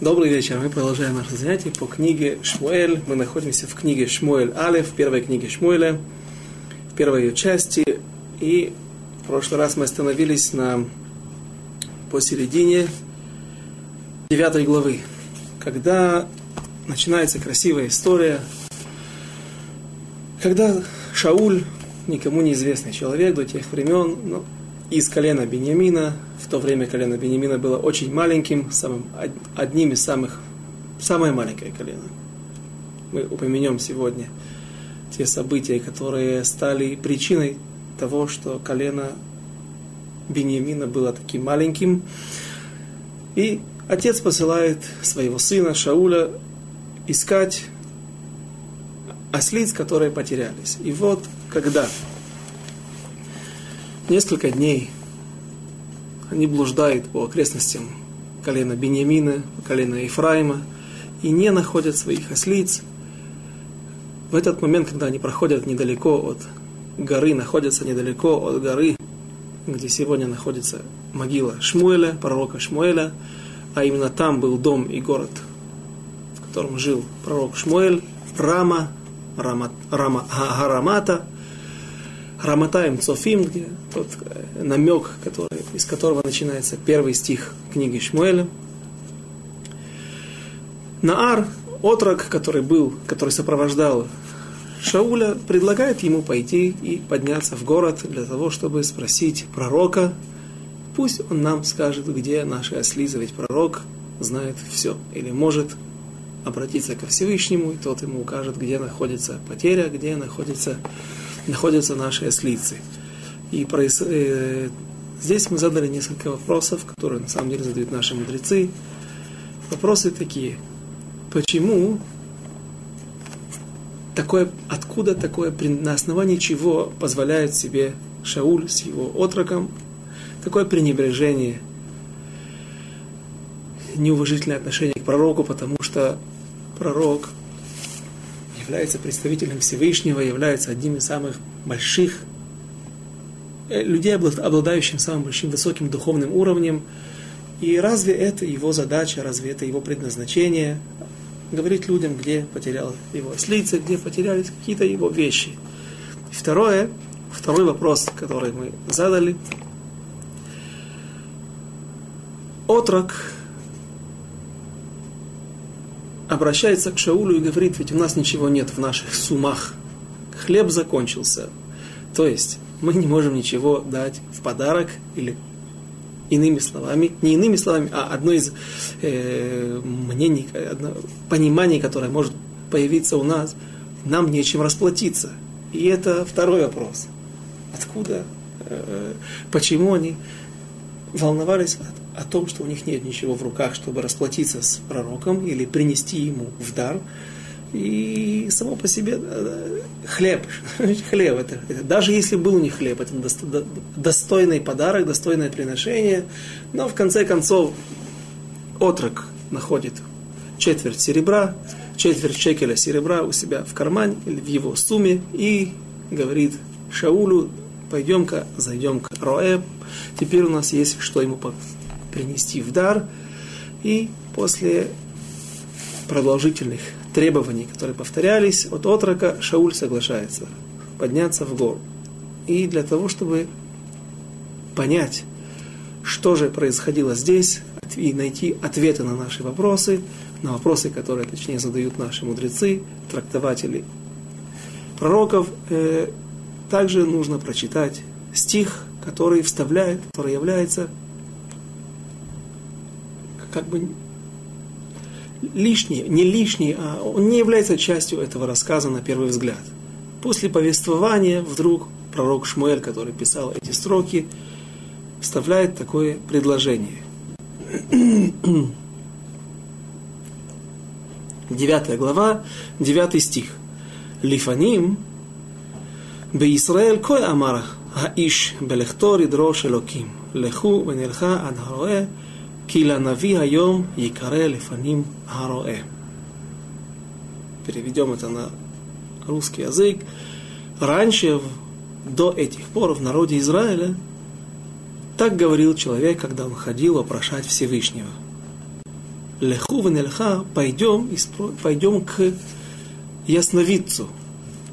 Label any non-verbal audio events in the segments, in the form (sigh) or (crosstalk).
Добрый вечер. Мы продолжаем наше занятие по книге Шмуэль. Мы находимся в книге Шмуэль Алев, в первой книге Шмуэля, в первой ее части. И в прошлый раз мы остановились на посередине девятой главы, когда начинается красивая история, когда Шауль, никому неизвестный человек до тех времен, ну, из колена Бениамина, в то время колено Бениамина было очень маленьким, самым, одним из самых, самое маленькое колено. Мы упомянем сегодня те события, которые стали причиной того, что колено Бениамина было таким маленьким. И отец посылает своего сына Шауля искать ослиц, которые потерялись. И вот когда несколько дней они блуждают по окрестностям колена Бениамина, колена Ефраима, и не находят своих ослиц. В этот момент, когда они проходят недалеко от горы, находятся недалеко от горы, где сегодня находится могила Шмуэля, пророка Шмуэля, а именно там был дом и город, в котором жил пророк Шмуэль, Рама, Рама, Рама Харамата, Раматаем Цофим, где тот э, намек, который, из которого начинается первый стих книги Шмуэля. Наар, отрок, который был, который сопровождал Шауля, предлагает ему пойти и подняться в город для того, чтобы спросить пророка, пусть он нам скажет, где наши ослизы, ведь пророк знает все, или может обратиться ко Всевышнему, и тот ему укажет, где находится потеря, где находится находятся наши ослицы. И проис... э, здесь мы задали несколько вопросов, которые на самом деле задают наши мудрецы. Вопросы такие. Почему такое, откуда такое, на основании чего позволяет себе Шауль с его отроком такое пренебрежение, неуважительное отношение к пророку, потому что пророк является представителем Всевышнего, является одним из самых больших э, людей, обладающим самым большим высоким духовным уровнем. И разве это его задача, разве это его предназначение? Говорить людям, где потерял его ослица, где потерялись какие-то его вещи. И второе, второй вопрос, который мы задали. Отрок обращается к Шаулю и говорит, ведь у нас ничего нет в наших сумах, хлеб закончился. То есть мы не можем ничего дать в подарок или иными словами, не иными словами, а одно из э, мнений, одно, пониманий, которое может появиться у нас, нам нечем расплатиться. И это второй вопрос. Откуда, э, почему они волновались о, том, что у них нет ничего в руках, чтобы расплатиться с пророком или принести ему в дар. И само по себе э, хлеб, (laughs) хлеб это, это, даже если был не хлеб, это достойный подарок, достойное приношение, но в конце концов отрок находит четверть серебра, четверть шекеля серебра у себя в кармане или в его сумме и говорит Шаулю, пойдем-ка, зайдем-ка Роэ, теперь у нас есть что ему принести в дар, и после продолжительных требований, которые повторялись, от отрока Шауль соглашается подняться в гору. И для того, чтобы понять, что же происходило здесь, и найти ответы на наши вопросы, на вопросы, которые, точнее, задают наши мудрецы, трактователи пророков, э, также нужно прочитать стих, который вставляет, который является как бы лишний, не лишний, а он не является частью этого рассказа на первый взгляд. После повествования вдруг пророк Шмуэль, который писал эти строки, вставляет такое предложение. Девятая глава, девятый стих. Лифаним Беисраэль кой амара, хаиш белехтори дрош элоким, леху венерха адхароэ, Кила нави айом якаре ароэ. Переведем это на русский язык. Раньше, до этих пор в народе Израиля, так говорил человек, когда он ходил вопрошать Всевышнего. Леху венельха, пойдем, пойдем к ясновидцу.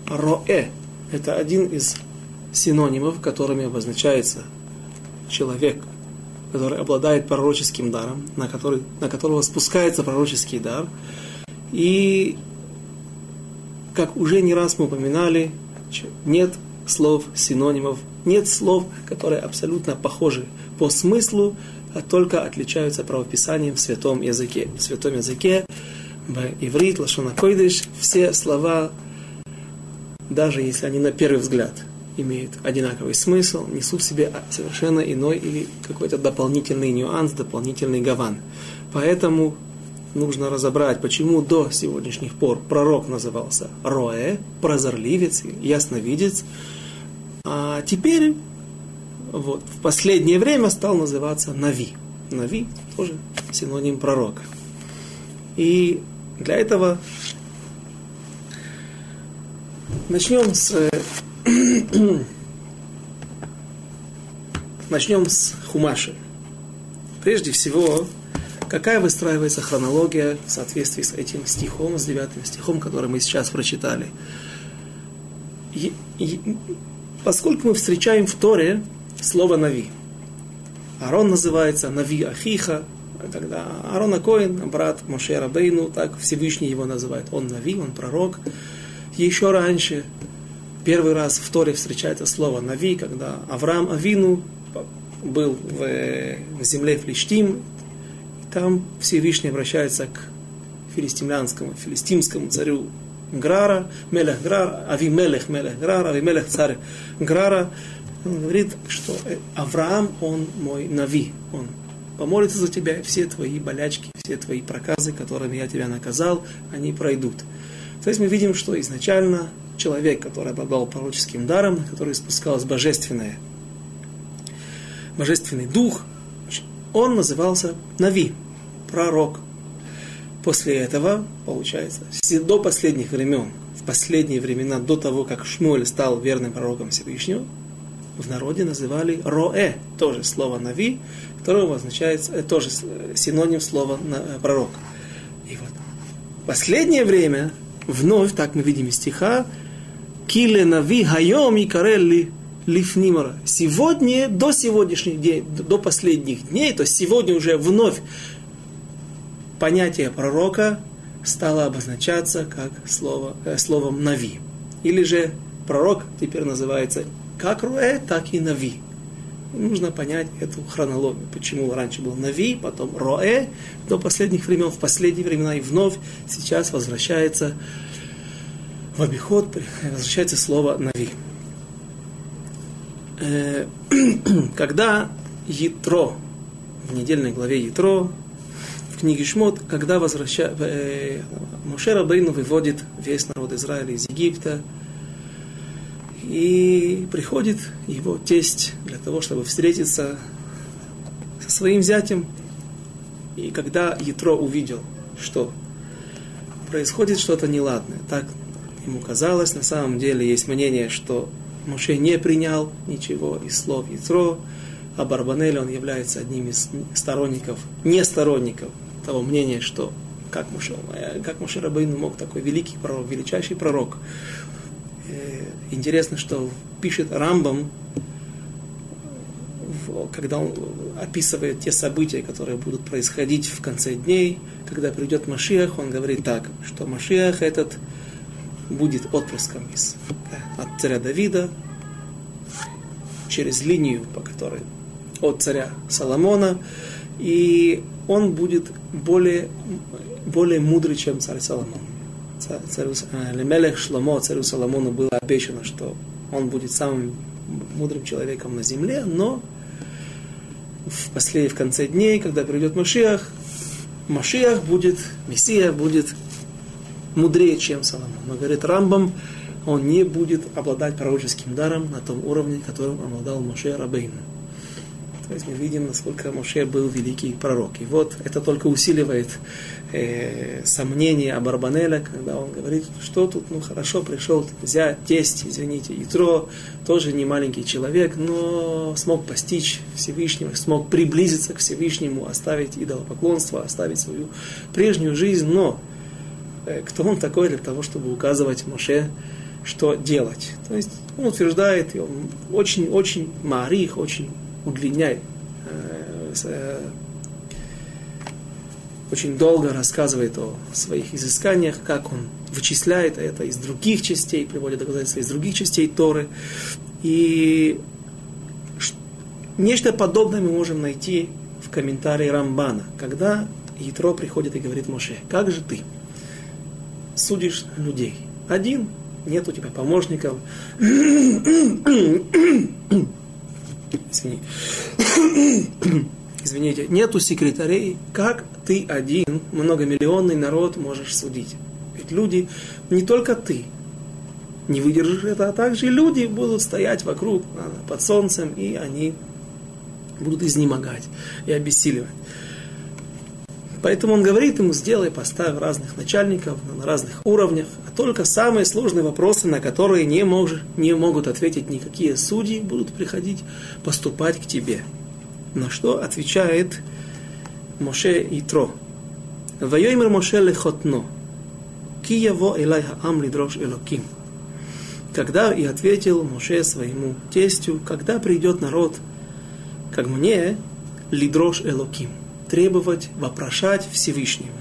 Роэ – это один из синонимов, которыми обозначается человек, который обладает пророческим даром, на, который, на которого спускается пророческий дар. И, как уже не раз мы упоминали, нет слов, синонимов, нет слов, которые абсолютно похожи по смыслу, а только отличаются правописанием в святом языке. В святом языке, в иврит, лашона койдыш, все слова, даже если они на первый взгляд имеют одинаковый смысл, несут в себе совершенно иной или какой-то дополнительный нюанс, дополнительный гаван. Поэтому нужно разобрать, почему до сегодняшних пор пророк назывался Роэ, прозорливец, ясновидец, а теперь вот, в последнее время стал называться Нави. Нави тоже синоним пророка. И для этого начнем с начнем с Хумаши. Прежде всего, какая выстраивается хронология в соответствии с этим стихом, с девятым стихом, который мы сейчас прочитали. И, и, поскольку мы встречаем в Торе слово נביא. Арон называется נביא אחיך, тогда Арон Акоэн, брат Моше Рабейну, так Всевышний его называет. Он נביא, он пророк. Еще раньше, первый раз в Торе встречается слово נביא, когда Авраам Авину был в, в земле Флиштим, и там Всевышний обращается к филистимлянскому, филистимскому царю Грара, Мелех Грара, Ави Мелех Мелех Грара, Ави Мелех царь Грара, он говорит, что Авраам, он мой нави, он помолится за тебя, все твои болячки, все твои проказы, которыми я тебя наказал, они пройдут. То есть мы видим, что изначально человек, который обладал пророческим даром, на который спускалось божественное, божественный дух, он назывался Нави, пророк. После этого, получается, до последних времен, в последние времена, до того, как Шмуэль стал верным пророком Всевышнего, в народе называли роэ, тоже слово нави, которое обозначает, э, тоже синоним слова э, пророк. И вот последнее время, вновь, так мы видим из стиха, киле нави хайом и карелли лифнимара. Сегодня, до сегодняшних дней, до последних дней, то сегодня уже вновь понятие пророка стало обозначаться как слово, э, словом нави. Или же пророк теперь называется как Руэ, так и Нави. Нужно понять эту хронологию, почему раньше был Нави, потом Роэ, до последних времен, в последние времена и вновь сейчас возвращается в обиход, возвращается слово Нави. Э, (clears throat) когда Ятро, в недельной главе Ятро, в книге Шмот, когда возвраща... Э, Моше Рабейну выводит весь народ Израиля из Египта, и приходит его тесть для того, чтобы встретиться со своим зятем. И когда Ятро увидел, что происходит что-то неладное, так ему казалось, на самом деле есть мнение, что Моше не принял ничего из слов Ятро, а Барбанель, он является одним из сторонников, не сторонников того мнения, что как Моше, как Моше Рабейну мог такой великий пророк, величайший пророк. Э, интересно, что пишет Рамбам, когда он описывает те события, которые будут происходить в конце дней, когда придет Машиах, он говорит так, что Машиах этот будет отпрыском из, от царя Давида через линию, по которой от царя Соломона, и он будет более, более мудрый, чем царь Соломон. Царю, э, Лемелех Шломо, царю Соломону было обещано, что он будет самым мудрым человеком на земле, но в, после, в конце дней, когда придет Машиах, Машиах будет, Мессия будет мудрее, чем Соломон. Но, говорит Рамбам, он не будет обладать пророческим даром на том уровне, которым обладал Моше Рабейн. То есть мы видим, насколько Моше был великий пророк. И вот это только усиливает э, сомнения об Арбанеле, когда он говорит, что тут, ну хорошо, пришел зять, тесть, извините, Итро, тоже не маленький человек, но смог постичь Всевышнего, смог приблизиться к Всевышнему, оставить идолопоклонство, оставить свою прежнюю жизнь, но кто он такой для того, чтобы указывать Моше, что делать. То есть он утверждает, и он очень-очень марих, очень удлиняет, э, э, очень долго рассказывает о своих изысканиях, как он вычисляет это из других частей, приводит доказательства из других частей Торы. И нечто подобное мы можем найти в комментарии Рамбана, когда Ятро приходит и говорит Моше, как же ты судишь людей? Один нет у тебя помощников. Извини. Извините, нету секретарей. Как ты один, многомиллионный народ можешь судить? Ведь люди, не только ты, не выдержишь это, а также люди будут стоять вокруг а, под солнцем, и они будут изнемогать и обессиливать. Поэтому он говорит ему, сделай, поставь разных начальников на разных уровнях, а только самые сложные вопросы, на которые не, мож, не могут ответить никакие судьи, будут приходить поступать к тебе. На что отвечает Моше Итро. Вайоймер Моше лехотно, ки яво элай хаам лидрош элоким. Когда и ответил Моше своему тестю, когда придет народ, как мне, лидрош элоким требовать, вопрошать Всевышнего.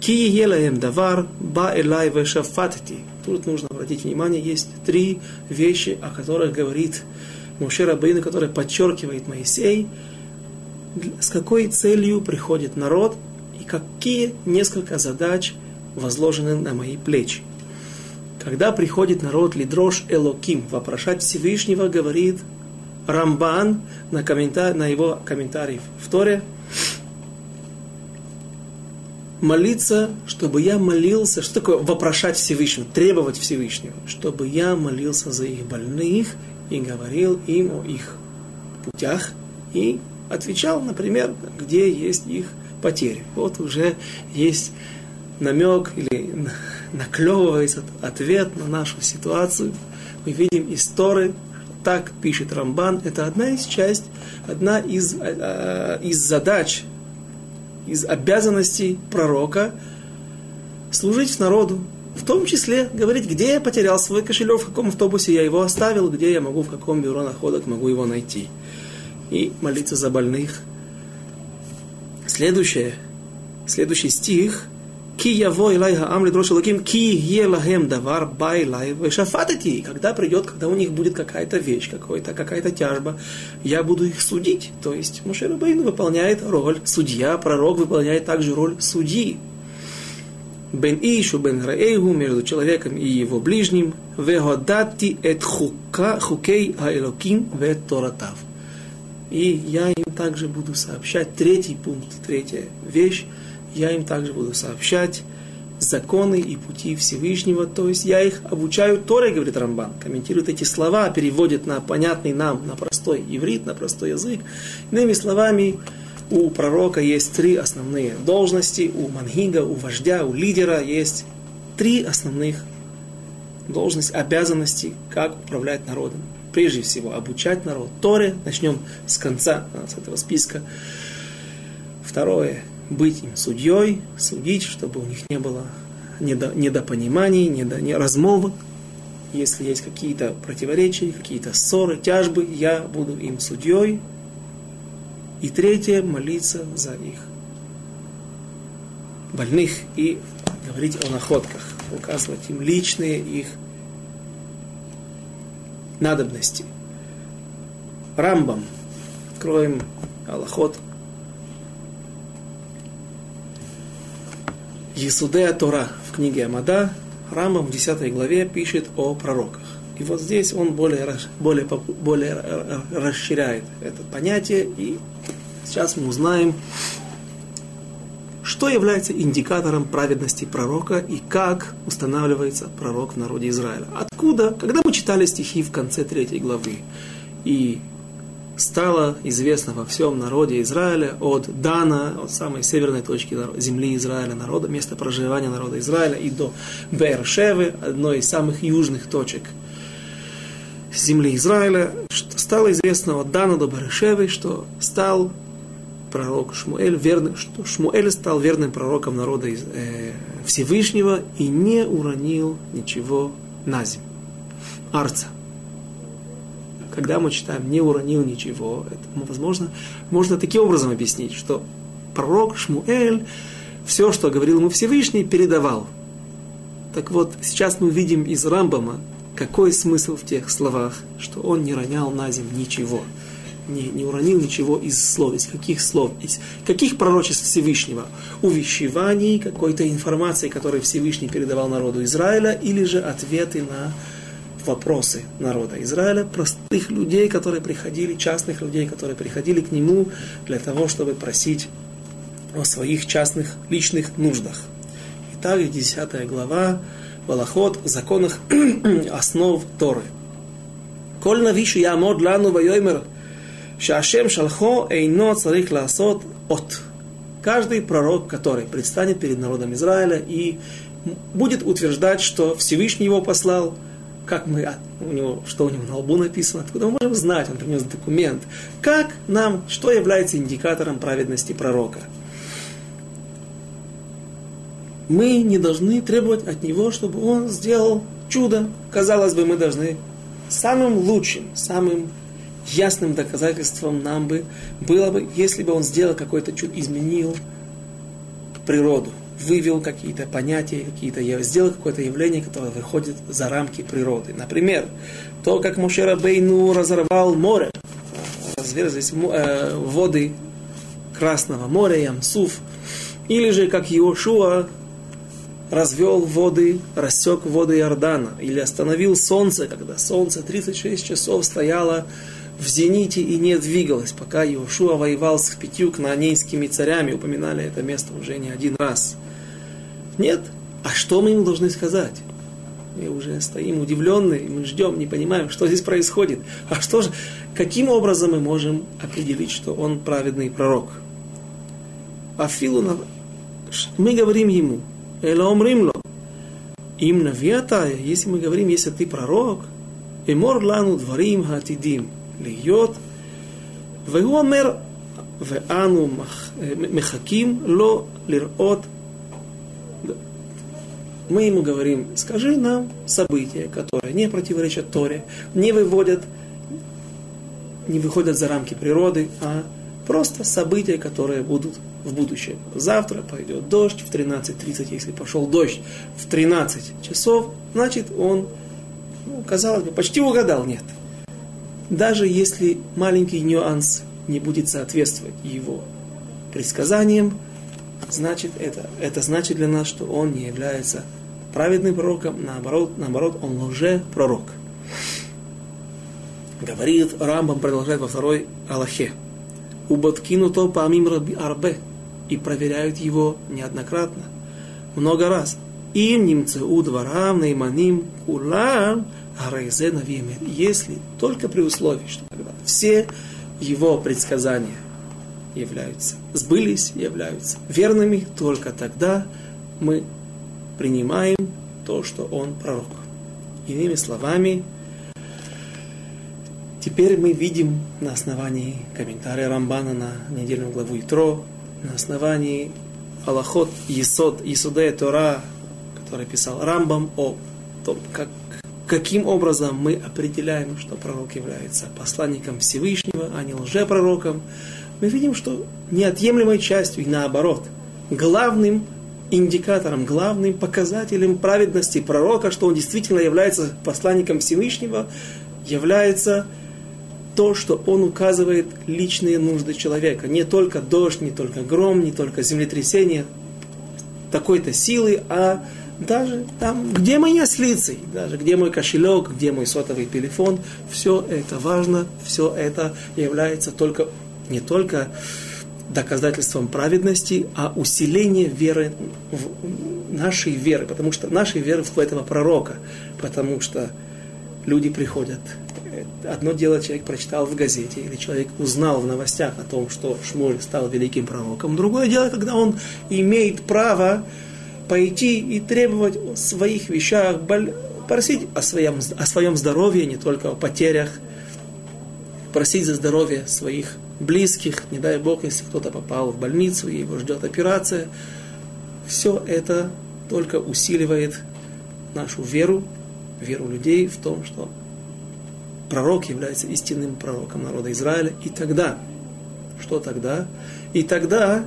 Ки елаем давар ба элай вешафатти. Тут нужно обратить внимание, есть три вещи, о которых говорит Моше Рабейн, который подчеркивает Моисей, с какой целью приходит народ и какие несколько задач возложены на мои плечи. Когда приходит народ Лидрош Элоким, вопрошать Всевышнего, говорит Рамбан на, комментар... на его комментарий в Торе, молиться, чтобы я молился, что такое вопрошать Всевышнего, требовать Всевышнего, чтобы я молился за их больных и говорил им о их путях и отвечал, например, где есть их потери. Вот уже есть намек или наклевывается ответ на нашу ситуацию. Мы видим истории, так пишет Рамбан, это одна из часть, одна из, э, из задач из обязанностей пророка служить народу, в том числе говорить, где я потерял свой кошелек, в каком автобусе я его оставил, где я могу, в каком бюро находок могу его найти. И молиться за больных. Следующее, следующий стих – Ки яво илай хаам лидрош лаким, ки елахем давар байлай вешафатати. Когда придет, когда у них будет какая-то вещь, какая-то какая тяжба, я буду их судить. То есть Мушер Бейн выполняет роль судья, пророк выполняет также роль судьи. Бен Ишу, Бен Раэйгу, между человеком и его ближним, веходати эт хука, хукей аэлоким вет торатав. И я им также буду сообщать третий пункт, третья вещь, я им также буду сообщать законы и пути Всевышнего, то есть я их обучаю Торе, говорит Рамбан, комментирует эти слова, переводит на понятный нам, на простой иврит, на простой язык. Иными словами, у пророка есть три основные должности, у мангига, у вождя, у лидера есть три основных должности, обязанности, как управлять народом. Прежде всего, обучать народ Торе, начнем с конца, с этого списка. Второе, быть им судьей, судить, чтобы у них не было недо, недопониманий, недо, не размолвок. Если есть какие-то противоречия, какие-то ссоры, тяжбы, я буду им судьей. И третье, молиться за их больных и говорить о находках, указывать им личные их надобности. Рамбам. Откроем Аллахот Есудея Тора в книге Амада, Рамбам в 10 главе пишет о пророках. И вот здесь он более, более, более расширяет это понятие, и сейчас мы узнаем, что является индикатором праведности пророка и как устанавливается пророк в народе Израиля. Откуда, когда мы читали стихи в конце третьей главы, и стало известно во всем народе Израиля от Дана, от самой северной точки земли Израиля, народа, места проживания народа Израиля, и до Бершевы, одной из самых южных точек земли Израиля, что стало известно от Дана до Бершевы, что стал пророк Шмуэль, верный, что Шмуэль стал верным пророком народа э, Всевышнего и не уронил ничего на землю. Арца когда мы читаем «не уронил ничего», это, возможно, можно таким образом объяснить, что пророк Шмуэль все, что говорил ему Всевышний, передавал. Так вот, сейчас мы видим из Рамбама, какой смысл в тех словах, что он не ронял на землю ничего, не, не уронил ничего из слов, из каких слов, из каких пророчеств Всевышнего, увещеваний, какой-то информации, которую Всевышний передавал народу Израиля, или же ответы на вопросы народа Израиля, простых людей, которые приходили, частных людей, которые приходили к нему для того, чтобы просить о своих частных личных нуждах. Итак, 10 глава, Балахот, законах (clears throat) основ Торы. Коль навишу я мод лану вайоймер, шашем шалхо эйно царих ласот от. Каждый пророк, который предстанет перед народом Израиля и будет утверждать, что Всевышний его послал – как мы, у него, что у него на лбу написано, откуда мы можем знать, он принес документ, как нам, что является индикатором праведности пророка. Мы не должны требовать от него, чтобы он сделал чудо. Казалось бы, мы должны самым лучшим, самым ясным доказательством нам бы было бы, если бы он сделал какое-то чудо, изменил природу, вывел какие-то понятия, какие-то, сделал какое-то явление, которое выходит за рамки природы. Например, то, как Мошера Бейну разорвал море, разверзлись э, воды Красного моря, Ямсуф, или же как Иошуа развел воды, рассек воды Иордана, или остановил солнце, когда солнце 36 часов стояло в зените и не двигалось, пока Иошуа воевал с пятью кнаанейскими царями, упоминали это место уже не один раз. Нет. А что мы ему должны сказать? Мы уже стоим удивленные, мы ждем, не понимаем, что здесь происходит. А что же, каким образом мы можем определить, что он праведный пророк? Афилу мы говорим ему, Элом Римло, им навията, если мы говорим, если ты пророк, אמור לנו דברים העתידים להיות, והוא אומר, ואנו מחכים לו לראות мы ему говорим, скажи нам события, которые не противоречат Торе, не выводят, не выходят за рамки природы, а просто события, которые будут в будущем. Завтра пойдет дождь в 13.30, если пошел дождь в 13 часов, значит он, ну, казалось бы, почти угадал, нет. Даже если маленький нюанс не будет соответствовать его предсказаниям, значит это, это значит для нас, что он не является праведным пророком, наоборот, наоборот он лже-пророк. Говорит Рамбам, продолжает во второй Аллахе. Убаткину то помим арбе. И проверяют его неоднократно. Много раз. Им немцы у дворам наиманим кулам арайзе навимер. Если только при условии, что все его предсказания являются, сбылись, являются верными, только тогда мы принимаем то, что он пророк. Иными словами, теперь мы видим на основании комментария Рамбана на недельную главу Итро, на основании Аллахот Есод, Есудея Тора, который писал Рамбам о том, как, каким образом мы определяем, что пророк является посланником Всевышнего, а не лжепророком, мы видим, что неотъемлемой частью и наоборот, главным индикатором, главным показателем праведности пророка, что он действительно является посланником Всевышнего, является то, что он указывает личные нужды человека. Не только дождь, не только гром, не только землетрясение такой-то силы, а даже там, где мои ослицы, даже где мой кошелек, где мой сотовый телефон, все это важно, все это является только, не только доказательством праведности, а усиление веры, нашей веры, потому что нашей веры в этого пророка, потому что люди приходят Одно дело человек прочитал в газете, или человек узнал в новостях о том, что Шмоль стал великим пророком. Другое дело, когда он имеет право пойти и требовать о своих вещах, просить о своем, о своем здоровье, не только о потерях, просить за здоровье своих близких, не дай Бог, если кто-то попал в больницу и его ждет операция. Все это только усиливает нашу веру, веру людей в том, что пророк является истинным пророком народа Израиля. И тогда, что тогда? И тогда,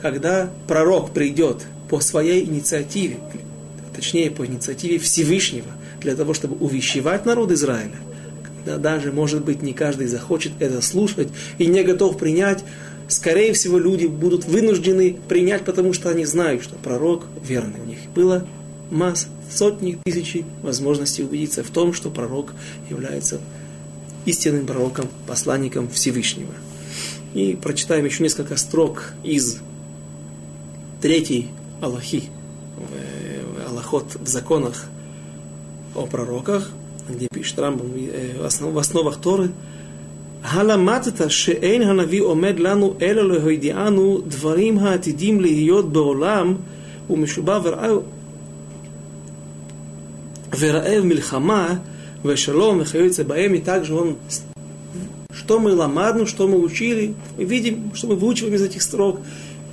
когда пророк придет по своей инициативе, точнее по инициативе Всевышнего, для того, чтобы увещевать народ Израиля, когда даже, может быть, не каждый захочет это слушать и не готов принять, скорее всего, люди будут вынуждены принять, потому что они знают, что пророк верный. У них было масса, сотни, тысячи возможностей убедиться в том, что пророк является истинным пророком, посланником Всевышнего. И прочитаем еще несколько строк из третьей Аллахи, в Аллахот в законах о пророках, где пишет Рамбам в основах Торы, הלמדת שאין הנביא עומד לנו אלא להודיענו דברים העתידים להיות בעולם ומשובע ורעב, ורעב מלחמה ושלום וכיוצא בהם, и также он что мы ламадну, что мы учили, мы видим, что мы выучиваем из этих строк,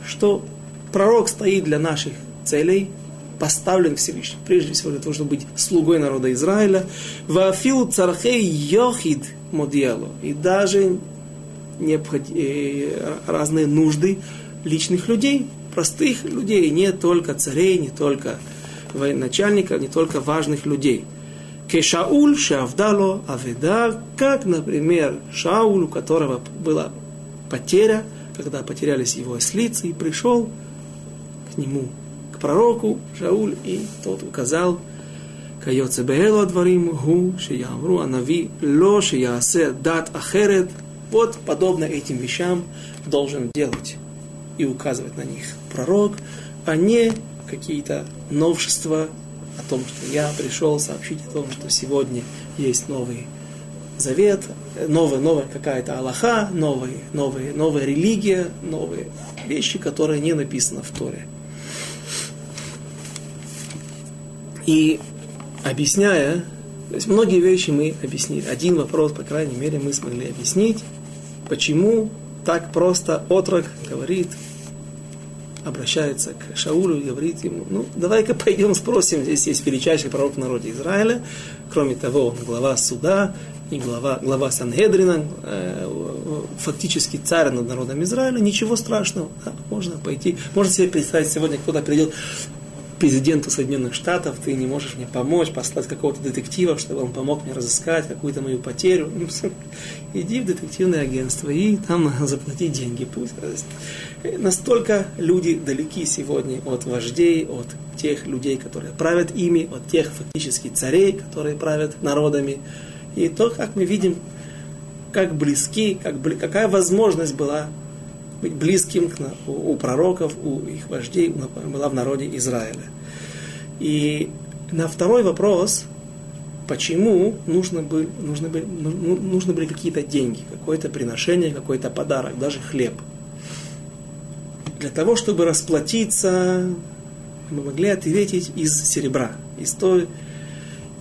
что пророк стоит для наших целей, поставлен Всевышним, прежде всего для того, чтобы быть слугой народа Израиля. Вафил цархей йохид модиалу. И даже необход... Э, разные нужды личных людей, простых людей, не только царей, не только военачальников, не только важных людей. Кешауль Шавдало Аведа, как, например, Шауль, у которого была потеря, когда потерялись его ослицы, и пришел к нему к пророку Шауль, и тот указал, кайоце беэлу адварим гу шиямру анави ло шиясе дат ахерет. Вот подобно этим вещам должен делать и указывать на них пророк, а не какие-то новшества о том, что я пришел сообщить о том, что сегодня есть новый завет, новая, новая какая-то Аллаха, новая, новая, новая религия, новые вещи, которые не написаны в Торе. И объясняя, то есть многие вещи мы объяснили. Один вопрос, по крайней мере, мы смогли объяснить, почему так просто отрок говорит, обращается к Шаулю говорит ему, ну, давай-ка пойдем спросим, здесь есть величайший пророк в народе Израиля, кроме того, он глава суда и глава, глава Сангедрина, э, фактически царь над народом Израиля, ничего страшного, да, можно пойти, можно себе представить, сегодня кто-то придет, президенту Соединенных Штатов, ты не можешь мне помочь, послать какого-то детектива, чтобы он помог мне разыскать какую-то мою потерю. Ну, иди в детективное агентство и там (laughs) заплати деньги. Пусть. Настолько люди далеки сегодня от вождей, от тех людей, которые правят ими, от тех фактически царей, которые правят народами. И то, как мы видим, как близки, как, какая возможность была быть близким к, у, у пророков, у их вождей была в народе Израиля. И на второй вопрос, почему нужно были, нужно были, ну, ну, нужно были какие-то деньги, какое-то приношение, какой-то подарок, даже хлеб. Для того, чтобы расплатиться, мы могли ответить из серебра, из той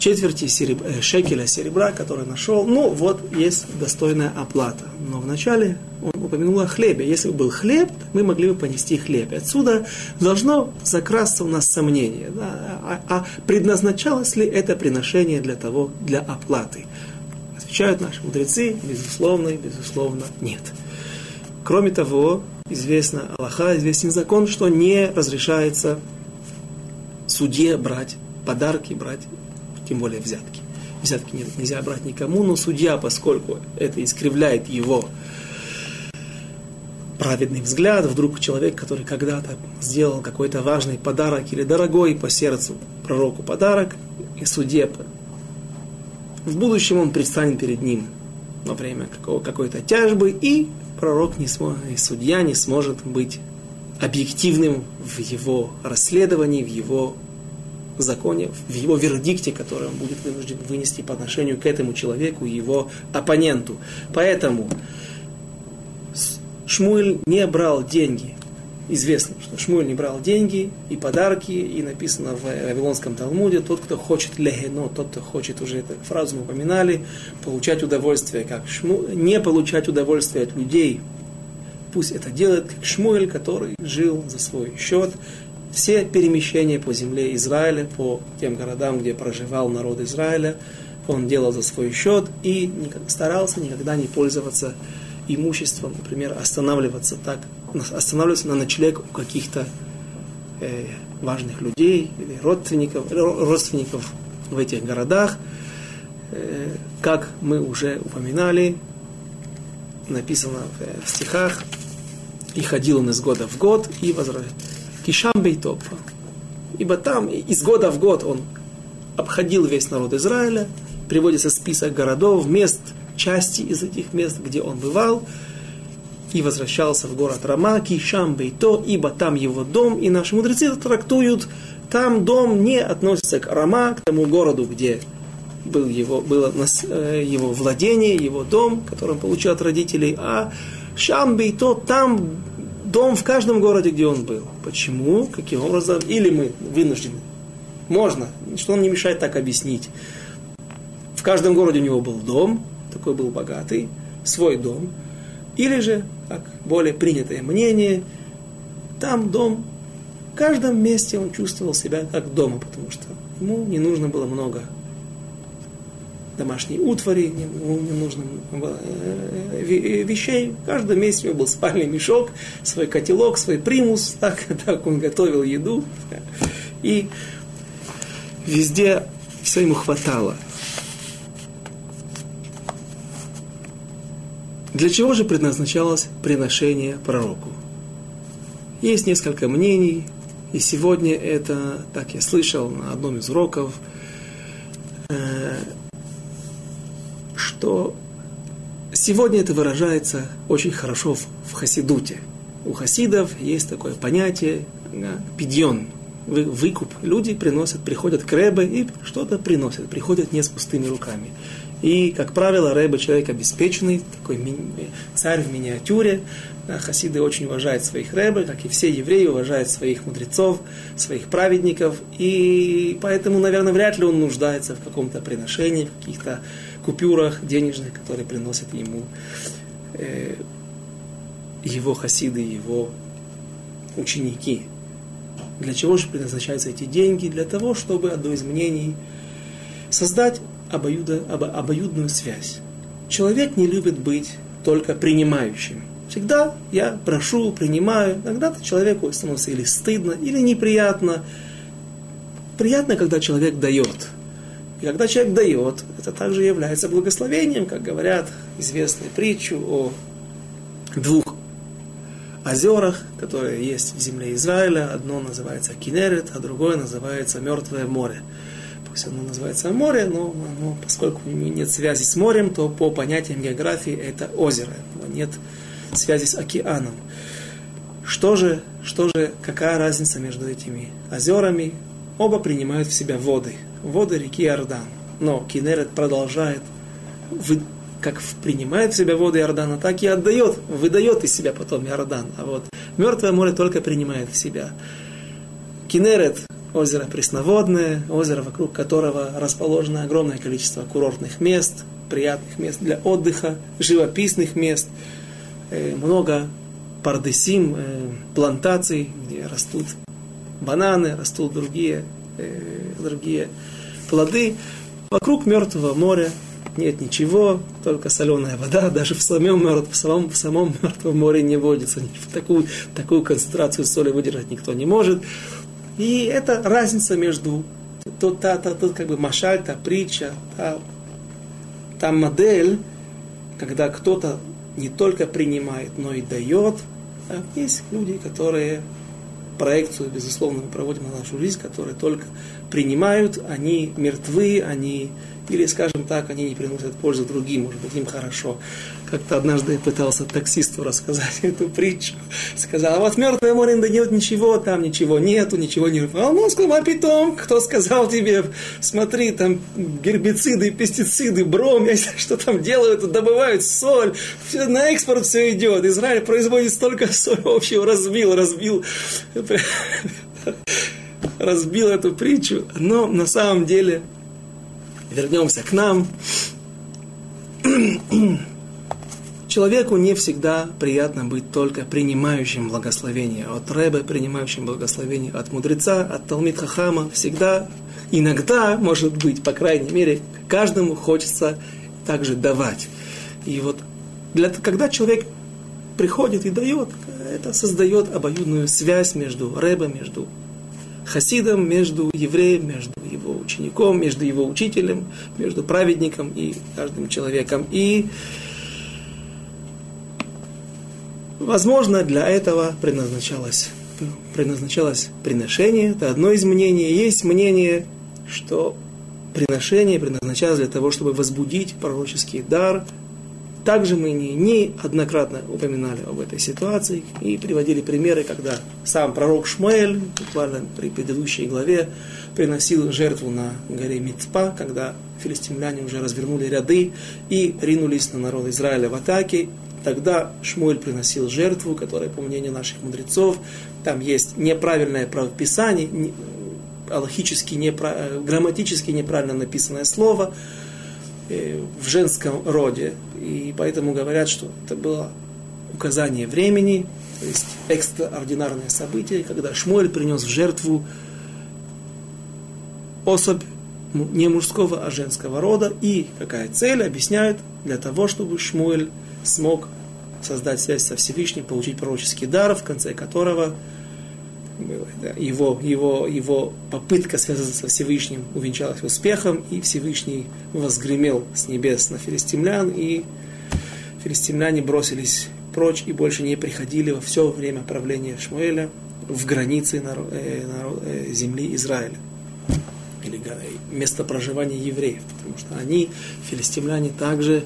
четверти сереб... Э, шекеля серебра, который нашел. Ну, вот есть достойная оплата. Но вначале он упомянул о хлебе. Если бы был хлеб, мы могли бы понести хлеб. Отсюда должно закрасться у нас сомнение, да, а, а предназначалось ли это приношение для того, для оплаты? Отвечают наши мудрецы, безусловно, безусловно, нет. Кроме того, известно Аллаха, известен закон, что не разрешается суде брать подарки, брать тем более взятки. Взятки нельзя брать никому, но судья, поскольку это искривляет его праведный взгляд, вдруг человек, который когда-то сделал какой-то важный подарок или дорогой по сердцу пророку подарок, и судье в будущем он предстанет перед ним во время какой-то тяжбы, и пророк не сможет, и судья не сможет быть объективным в его расследовании, в его законе, в его вердикте, который он будет вынужден вынести по отношению к этому человеку и его оппоненту. Поэтому Шмуэль не брал деньги. Известно, что Шмуэль не брал деньги и подарки, и написано в Вавилонском Талмуде, тот, кто хочет легено, тот, кто хочет, уже эту фразу мы упоминали, получать удовольствие, как Шму... не получать удовольствие от людей, пусть это делает как Шмуэль, который жил за свой счет, все перемещения по земле Израиля, по тем городам, где проживал народ Израиля, он делал за свой счет и старался никогда не пользоваться имуществом, например, останавливаться так, останавливаться на ночлег у каких-то э, важных людей или родственников, родственников в этих городах. Э, как мы уже упоминали, написано в, в стихах, и ходил он из года в год, и возвращался Кишам Бейтопа. Ибо там из года в год он обходил весь народ Израиля, приводится список городов, мест, части из этих мест, где он бывал, и возвращался в город Рама, Кишам Бейто, ибо там его дом, и наши мудрецы трактуют, там дом не относится к Рама, к тому городу, где был его, было э, его владение, его дом, который он получил от родителей, а Шамбей, то там дом в каждом городе, где он был. Почему? Каким образом? Или мы вынуждены. Можно. Что он не мешает так объяснить. В каждом городе у него был дом, такой был богатый, свой дом. Или же, как более принятое мнение, там дом, в каждом месте он чувствовал себя как дома, потому что ему не нужно было много домашней утвари, не, не нужно э, вещей. В каждом месте у него был спальный мешок, свой котелок, свой примус, так, (laughs) так он готовил еду. И везде все ему хватало. Для чего же предназначалось приношение пророку? Есть несколько мнений, и сегодня это, так я слышал на одном из уроков, э, что сегодня это выражается очень хорошо в, хасидуте. У хасидов есть такое понятие да, пидьон, вы, выкуп. Люди приносят, приходят к Рэбе и что-то приносят, приходят не с пустыми руками. И, как правило, Рэбе человек обеспеченный, такой ми- царь в миниатюре. Да, хасиды очень уважают своих Рэбе, как и все евреи уважают своих мудрецов, своих праведников. И поэтому, наверное, вряд ли он нуждается в каком-то приношении, в каких-то купюрах денежных, которые приносят ему э, его хасиды, его ученики. Для чего же предназначаются эти деньги? Для того, чтобы, одно из мнений, создать обоюдо, обо, обоюдную связь. Человек не любит быть только принимающим. Всегда я прошу, принимаю. Иногда человеку становится или стыдно, или неприятно. Приятно, когда человек дает. И когда человек дает, это также является благословением, как говорят известную притчу о двух озерах, которые есть в земле Израиля. Одно называется Кинерет, а другое называется Мертвое море. Пусть оно называется море, но оно, поскольку нет связи с морем, то по понятиям географии это озеро. Нет связи с океаном. Что же, что же, какая разница между этими озерами? Оба принимают в себя воды воды реки Иордан. Но Кинерет продолжает, как принимает в себя воды Иордана, так и отдает, выдает из себя потом Иордан. А вот Мертвое море только принимает в себя. Кинерет – озеро пресноводное, озеро, вокруг которого расположено огромное количество курортных мест, приятных мест для отдыха, живописных мест, э, много пардесим, э, плантаций, где растут бананы, растут другие, э, другие плоды. Вокруг мертвого моря нет ничего, только соленая вода, даже в самом, мертв, в самом, в самом мертвом море не водится. Такую, такую концентрацию соли выдержать никто не может. И это разница между тот, та, та, тот как бы машаль, та притча, та, та модель, когда кто-то не только принимает, но и дает. А есть люди, которые проекцию, безусловно, мы проводим на нашу жизнь, которые только принимают, они мертвы, они или, скажем так, они не приносят пользу другим, может быть, им хорошо. Как-то однажды я пытался таксисту рассказать (laughs) эту притчу. Сказал, а вот мертвое море, да нет ничего, там ничего нету, ничего не... А он сказал, а питом, кто сказал тебе, смотри, там гербициды, пестициды, бром, (laughs) что там делают, добывают соль, все, на экспорт все идет. Израиль производит столько (laughs) соли, общего разбил, разбил (laughs) разбил эту притчу, но на самом деле вернемся к нам. (clears throat) Человеку не всегда приятно быть только принимающим благословение. От Рэбе принимающим благословение, от мудреца, от Талмит Хахама всегда, иногда, может быть, по крайней мере, каждому хочется также давать. И вот для, когда человек приходит и дает, это создает обоюдную связь между Рэбе, между хасидом, между евреем, между его учеником, между его учителем, между праведником и каждым человеком. И, возможно, для этого предназначалось, предназначалось приношение. Это одно из мнений. Есть мнение, что приношение предназначалось для того, чтобы возбудить пророческий дар – также мы не, неоднократно упоминали об этой ситуации и приводили примеры, когда сам пророк Шмуэль, буквально при предыдущей главе, приносил жертву на горе Мицпа, когда филистимляне уже развернули ряды и ринулись на народ Израиля в атаке. Тогда Шмуэль приносил жертву, которая, по мнению наших мудрецов, там есть неправильное правописание, аллахически, непра... грамматически неправильно написанное слово, Э, в женском роде. И поэтому говорят, что это было указание времени, то есть экстраординарное событие, когда Шмуэль принес в жертву особь не мужского, а женского рода. И какая цель, объясняют, для того, чтобы Шмуэль смог создать связь со Всевышним, получить пророческий дар, в конце которого его, его, его попытка связаться со Всевышним увенчалась успехом, и Всевышний возгремел с небес на филистимлян, и филистимляне бросились прочь и больше не приходили во все время правления Шмуэля в границы э, э, земли Израиля или место проживания евреев, потому что они, филистимляне, также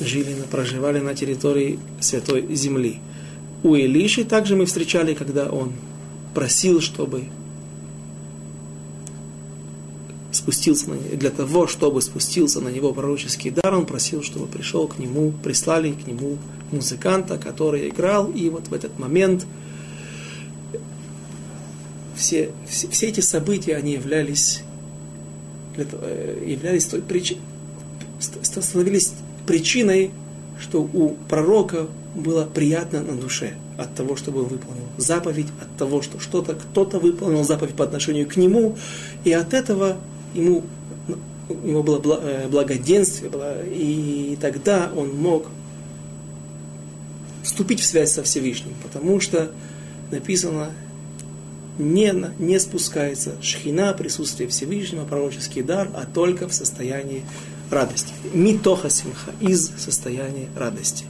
жили, проживали на территории Святой Земли. У Илиши также мы встречали, когда он просил, чтобы спустился на для того, чтобы спустился на него пророческий дар, он просил, чтобы пришел к нему, прислали к нему музыканта, который играл, и вот в этот момент все, все, все эти события, они являлись, э, являлись той причиной, становились причиной, что у пророка было приятно на душе от того, чтобы он выполнил заповедь, от того, что что-то кто-то выполнил заповедь по отношению к нему, и от этого ему, у него было э, благоденствие, и тогда он мог вступить в связь со Всевышним, потому что написано, не, не спускается шхина, присутствие Всевышнего, пророческий дар, а только в состоянии радости. Митоха симха, из состояния радости.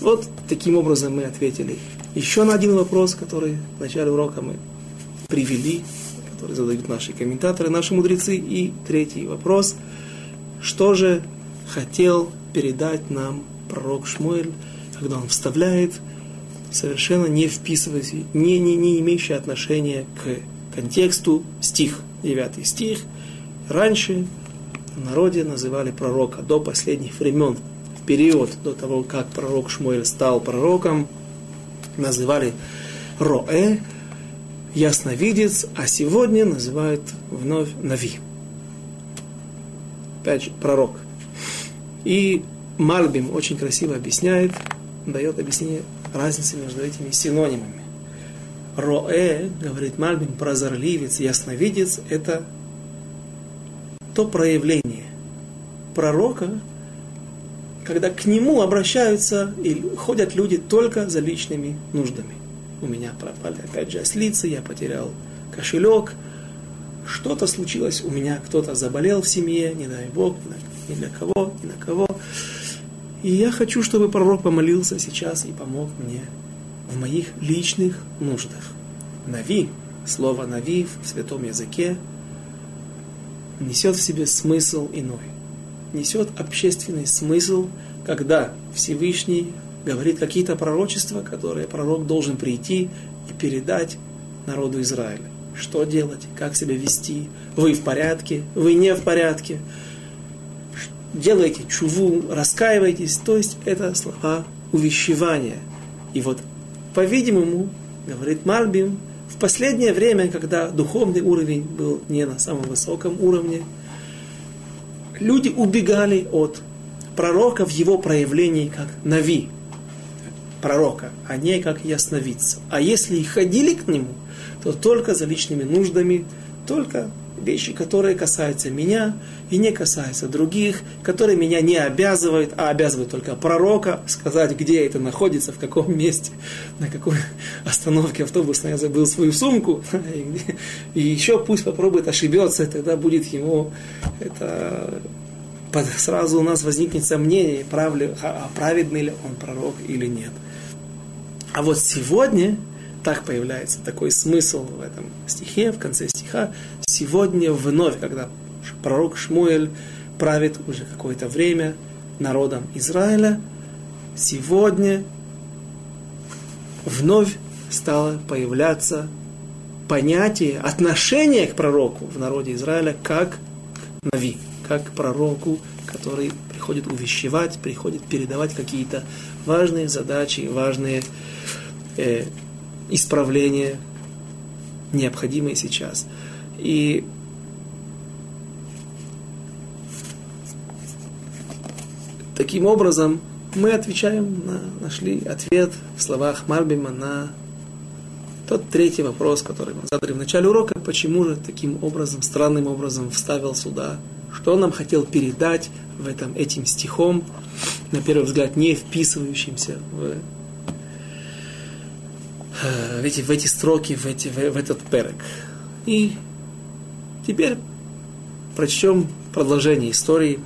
Вот таким образом мы ответили еще на один вопрос, который в начале урока мы привели, который задают наши комментаторы, наши мудрецы. И третий вопрос. Что же хотел передать нам пророк Шмуэль, когда он вставляет совершенно не вписываясь, не, не, не имеющий отношения к контексту стих, девятый стих. Раньше в народе называли пророка до последних времен период до того, как пророк Шмуэль стал пророком, называли Роэ, ясновидец, а сегодня называют вновь Нави. Опять же, пророк. И Мальбим очень красиво объясняет, дает объяснение разницы между этими синонимами. Роэ, говорит Мальбим, прозорливец, ясновидец, это то проявление пророка, когда к нему обращаются и ходят люди только за личными нуждами. У меня пропали опять же ослицы, я потерял кошелек, что-то случилось у меня, кто-то заболел в семье, не дай Бог, ни для кого, ни на кого. И я хочу, чтобы пророк помолился сейчас и помог мне в моих личных нуждах. Нави, слово нави в святом языке несет в себе смысл иной. Несет общественный смысл, когда Всевышний говорит какие-то пророчества, которые пророк должен прийти и передать народу Израиля. Что делать, как себя вести, вы в порядке, вы не в порядке, делайте чуву, раскаивайтесь, то есть это слова увещевания. И вот, по-видимому, говорит Мальбим, в последнее время, когда духовный уровень был не на самом высоком уровне, люди убегали от пророка в его проявлении как нави, пророка, а не как ясновидца. А если и ходили к нему, то только за личными нуждами, только вещи, которые касаются меня и не касаются других, которые меня не обязывают, а обязывают только пророка сказать, где это находится, в каком месте, на какой остановке автобусной я забыл свою сумку, и еще пусть попробует ошибется, тогда будет ему это сразу у нас возникнет сомнение, прав ли, а праведный ли он пророк или нет. А вот сегодня так появляется такой смысл в этом стихе, в конце стиха. Сегодня вновь, когда пророк Шмуэль правит уже какое-то время народом Израиля, сегодня вновь стало появляться понятие, отношение к пророку в народе Израиля как к Нави, как к пророку, который приходит увещевать, приходит передавать какие-то важные задачи, важные э, исправления, необходимые сейчас. И таким образом мы отвечаем, на, нашли ответ в словах Марбима на тот третий вопрос, который мы задали в начале урока, почему же таким образом, странным образом вставил сюда, что он нам хотел передать в этом, этим стихом, на первый взгляд не вписывающимся в в эти, в эти строки, в, эти, в, в этот перек. И теперь прочтем продолжение истории.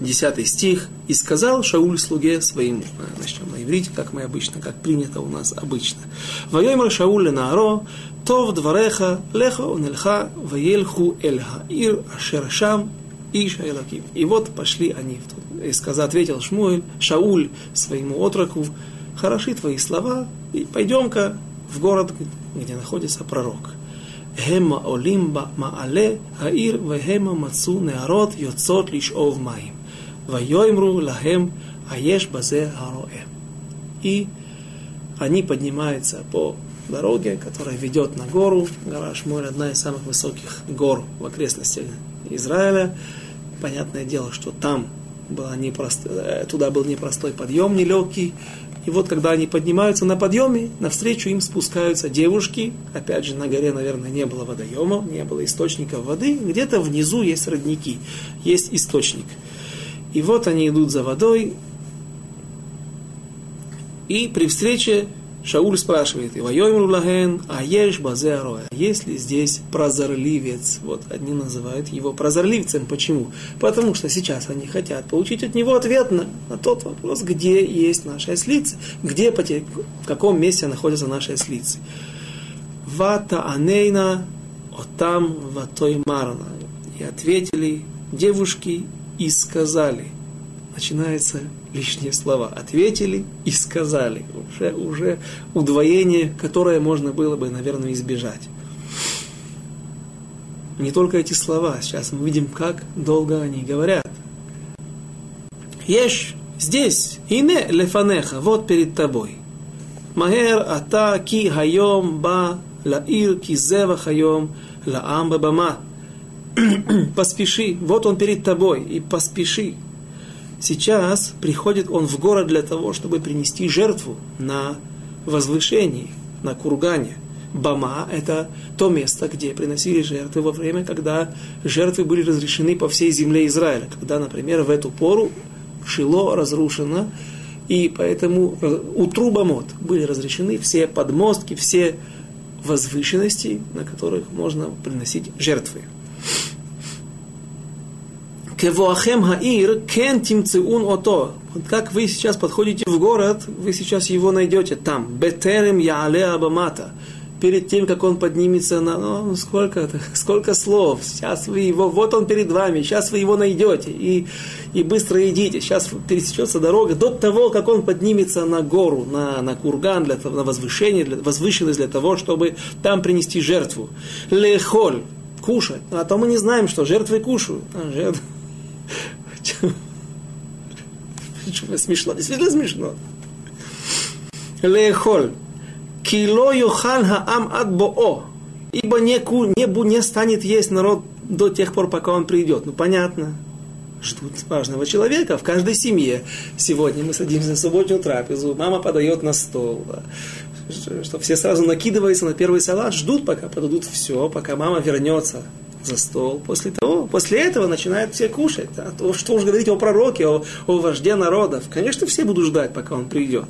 Десятый стих. «И сказал Шауль слуге своему». Начнем на иврите, как мы обычно, как принято у нас обычно. «Вайомер Шауль Нааро, тов двореха, леха унельха, ваелху эль хаир, ашер шам, Иша Элаким. И вот пошли они. И сказал, ответил Шмуэль, Шауль своему отроку, хороши твои слова, и пойдем-ка в город, где находится пророк. Хема олимба маале хаир вехема мацу неарот йоцот лишов маим. Вайоймру лахем аеш базе хароэ. И они поднимаются по дороге, которая ведет на гору. Гора Шмуэль одна из самых высоких гор в окрестностях Израиля. Понятное дело, что там была непрост... Э, туда был непростой подъем, нелегкий. И вот когда они поднимаются на подъеме, навстречу им спускаются девушки. Опять же, на горе, наверное, не было водоемов, не было источников воды. Где-то внизу есть родники, есть источник. И вот они идут за водой. И при встрече Шауль спрашивает, Ивайоймру лаген, а ешь базе ароя. Есть ли здесь прозорливец? Вот одни называют его прозорливцем. Почему? Потому что сейчас они хотят получить от него ответ на, на тот вопрос, где есть наши ослицы, где, в каком месте находятся наши ослицы. Вата анейна отам ватой марна. И ответили девушки и сказали. Начинается лишние слова. Ответили и сказали. Уже, уже удвоение, которое можно было бы, наверное, избежать. Не только эти слова. Сейчас мы видим, как долго они говорят. Ешь здесь, ине лефанеха, вот перед тобой. Махер ата ки хайом ба лаир ки зева хайом лаам бама. (clears throat) Поспеши, вот он перед тобой, и поспеши, Сейчас приходит он в город для того, чтобы принести жертву на возвышении, на кургане. Бама – это то место, где приносили жертвы во время, когда жертвы были разрешены по всей земле Израиля. Когда, например, в эту пору Шило разрушено, и поэтому у Трубамот были разрешены все подмостки, все возвышенности, на которых можно приносить жертвы. Кевоахем хаир кен тимцеун ото. Как вы сейчас подходите в город, вы сейчас его найдете там. Бетерем яале абамата. перед тем, как он поднимется на... Ну, сколько, (laughs) сколько слов. Сейчас вы его... Вот он перед вами. Сейчас вы его найдете. И, и быстро идите. Сейчас пересечется дорога. До того, как он поднимется на гору, на, на курган, для, на возвышение, для, возвышенность для того, чтобы там принести жертву. Лехоль. Кушать. А то мы не знаем, что жертвы кушают. А, жертвы... Смешно. Действительно смешно. Лехоль. Кило юхал хаам ад боо. Ибо не, не, не станет есть народ до тех пор, пока он придет. Ну, понятно. Ждут важного человека в каждой семье. Сегодня мы садимся на субботнюю трапезу, мама подает на стол. Да. Что все сразу накидываются на первый салат, ждут, пока подадут все, пока мама вернется за стол. После того, после этого начинают все кушать. Да. То, что уж говорить о пророке, о, о вожде народов. Конечно, все будут ждать, пока он придет.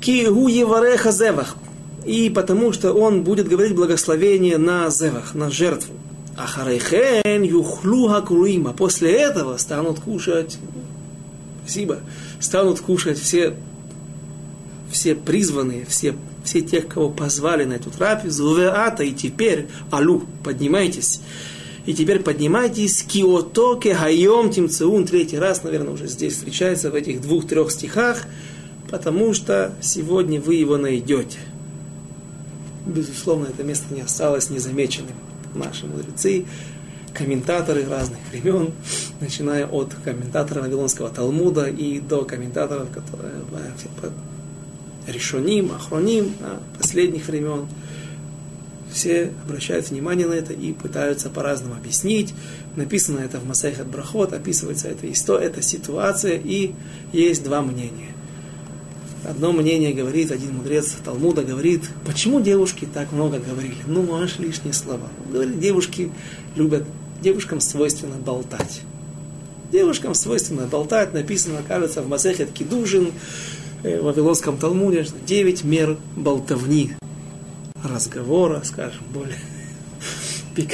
Кигу Евареха Зевах. И потому что он будет говорить благословение на Зевах, на жертву. Ахарейхен юхлу хакурима. После этого станут кушать, спасибо, станут кушать все, все призванные, все, все тех, кого позвали на эту трапезу. Веата, и теперь, алу, поднимайтесь. И теперь поднимайтесь, киотоке хайом тимцеун, третий раз, наверное, уже здесь встречается в этих двух-трех стихах – потому что сегодня вы его найдете. Безусловно, это место не осталось незамеченным. Наши мудрецы, комментаторы разных времен, начиная от комментатора Вавилонского Талмуда и до комментаторов, которые решоним, охроним, последних времен, все обращают внимание на это и пытаются по-разному объяснить. Написано это в Масайхат Брахот, описывается эта история, эта ситуация, и есть два мнения. Одно мнение говорит, один мудрец Талмуда говорит, почему девушки так много говорили? Ну, аж лишние слова. Говорит, девушки любят, девушкам свойственно болтать. Девушкам свойственно болтать, написано, кажется, в Масехет Кидужин, э, в Вавилонском Талмуде, девять мер болтовни, разговора, скажем, более (laughs)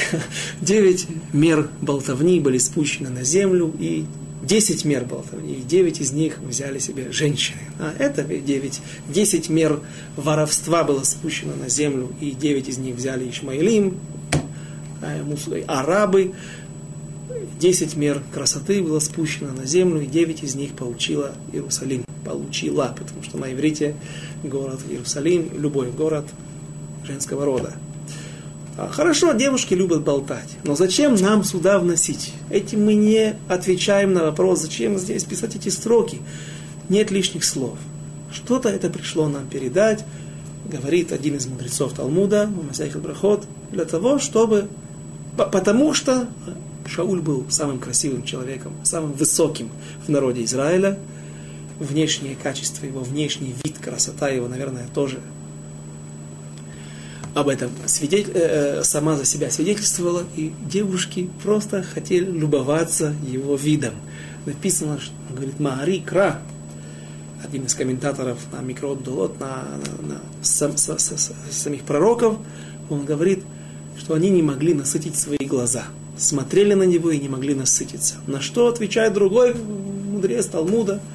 девять мер болтовни были спущены на землю, и 10 мер было, и 9 из них взяли себе женщины. А это 9, 10 мер воровства было спущено на землю, и 9 из них взяли Ишмаилим, а, арабы. 10 мер красоты было спущено на землю, и 9 из них получила Иерусалим. Получила, потому что на иврите город Иерусалим, любой город женского рода. А, хорошо, девушки любят болтать, но зачем нам сюда вносить? Этим мы не отвечаем на вопрос, зачем здесь писать эти строки. Нет лишних слов. Что-то это пришло нам передать, говорит один из мудрецов Талмуда, Масехет Брахот, для того, чтобы... Потому что Шауль был самым красивым человеком, самым высоким в народе Израиля. Внешние качества его, внешний вид, красота его, наверное, тоже об этом свидетель, э, э, сама за себя свидетельствовала, и девушки просто хотели любоваться его видом. Написано, что, говорит, Маари Кра, один из комментаторов на Микрот Дулот, на, на, на сам, с, с, с, самих пророков, он говорит, что они не могли насытить свои глаза. Смотрели на него и не могли насытиться. На что отвечает другой мудрец Талмуда –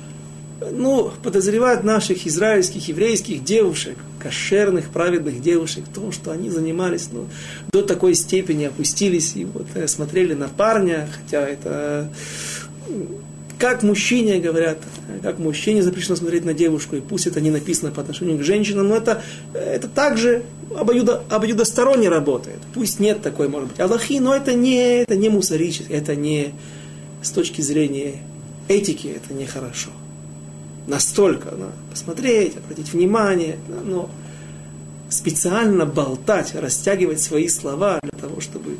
ну, подозревают наших израильских, еврейских девушек, кошерных, праведных девушек, в том, что они занимались, ну, до такой степени опустились и вот э, смотрели на парня, хотя это как мужчине говорят, как мужчине запрещено смотреть на девушку, и пусть это не написано по отношению к женщинам, но это, это также обоюдо, обоюдосторонне работает. Пусть нет такой, может быть, Аллахи, но это не, это не мусорически, это не с точки зрения этики, это нехорошо настолько да, посмотреть, обратить внимание, но специально болтать, растягивать свои слова для того, чтобы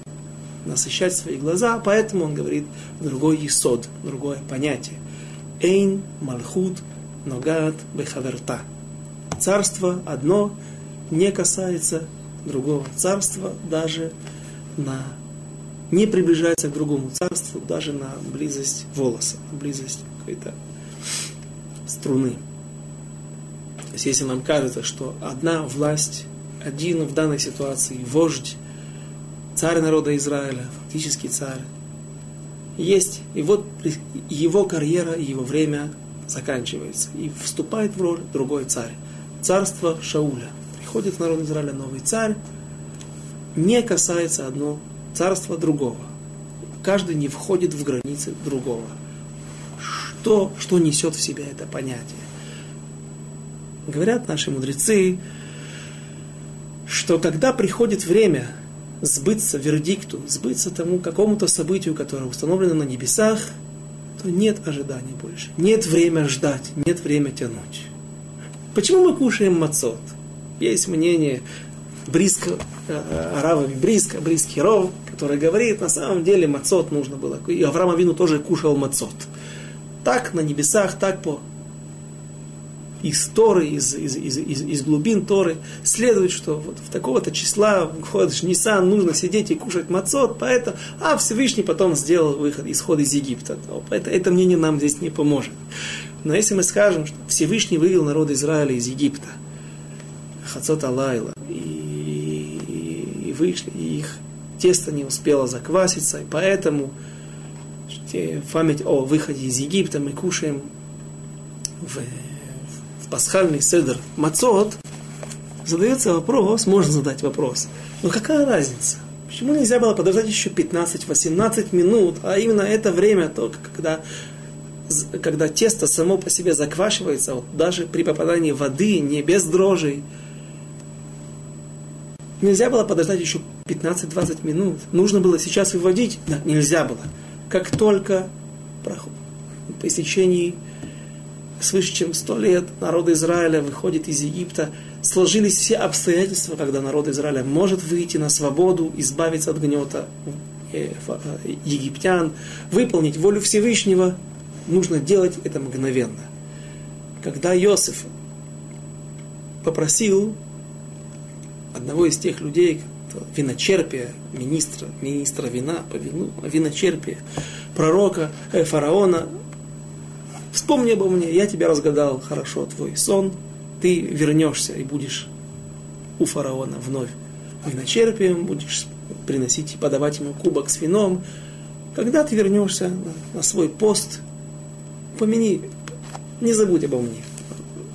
насыщать свои глаза, поэтому он говорит другой исод, другое понятие. Эйн малхут ногат бехаверта. Царство одно не касается другого царства, даже на не приближается к другому царству, даже на близость волоса, близость какой-то струны. То есть если нам кажется, что одна власть, один в данной ситуации вождь, царь народа Израиля, фактически царь, есть, и вот его карьера, его время заканчивается, и вступает в роль другой царь. царство Шауля. Приходит народ Израиля новый царь, не касается одно царство другого. Каждый не входит в границы другого. Что, что несет в себя это понятие? Говорят наши мудрецы, что когда приходит время сбыться вердикту, сбыться тому какому-то событию, которое установлено на небесах, то нет ожиданий больше. Нет время ждать, нет время тянуть. Почему мы кушаем мацот? Есть мнение близко, Арава близко, близкий Ров, который говорит, на самом деле мацот нужно было. И Авраам Авину тоже кушал мацот. Так на небесах, так по из Торы, из, из, из, из, из глубин Торы, следует, что вот в такого-то числа входишь Нисан, нужно сидеть и кушать мацот, поэтому, а Всевышний потом сделал выход, исход из Египта. Это, это мнение нам здесь не поможет. Но если мы скажем, что Всевышний вывел народ Израиля из Египта, Хацот Алайла, и, и вышли, и их тесто не успело закваситься, и поэтому память о выходе из Египта мы кушаем в пасхальный седр мацот, задается вопрос, можно задать вопрос, но какая разница? Почему нельзя было подождать еще 15-18 минут, а именно это время, только когда, когда тесто само по себе заквашивается, вот даже при попадании воды, не без дрожжей, нельзя было подождать еще 15-20 минут. Нужно было сейчас выводить? Да, нельзя было. Как только по истечении свыше чем сто лет народ Израиля выходит из Египта, сложились все обстоятельства, когда народ Израиля может выйти на свободу, избавиться от гнета э, э, египтян, выполнить волю Всевышнего, нужно делать это мгновенно. Когда Иосиф попросил одного из тех людей, виночерпия, министра, министра вина, по вину, виночерпия, пророка, э, фараона, Вспомни обо мне, я тебя разгадал хорошо твой сон, ты вернешься и будешь у фараона вновь виночерпием, будешь приносить и подавать ему кубок с вином. Когда ты вернешься на, свой пост, помяни, не забудь обо мне.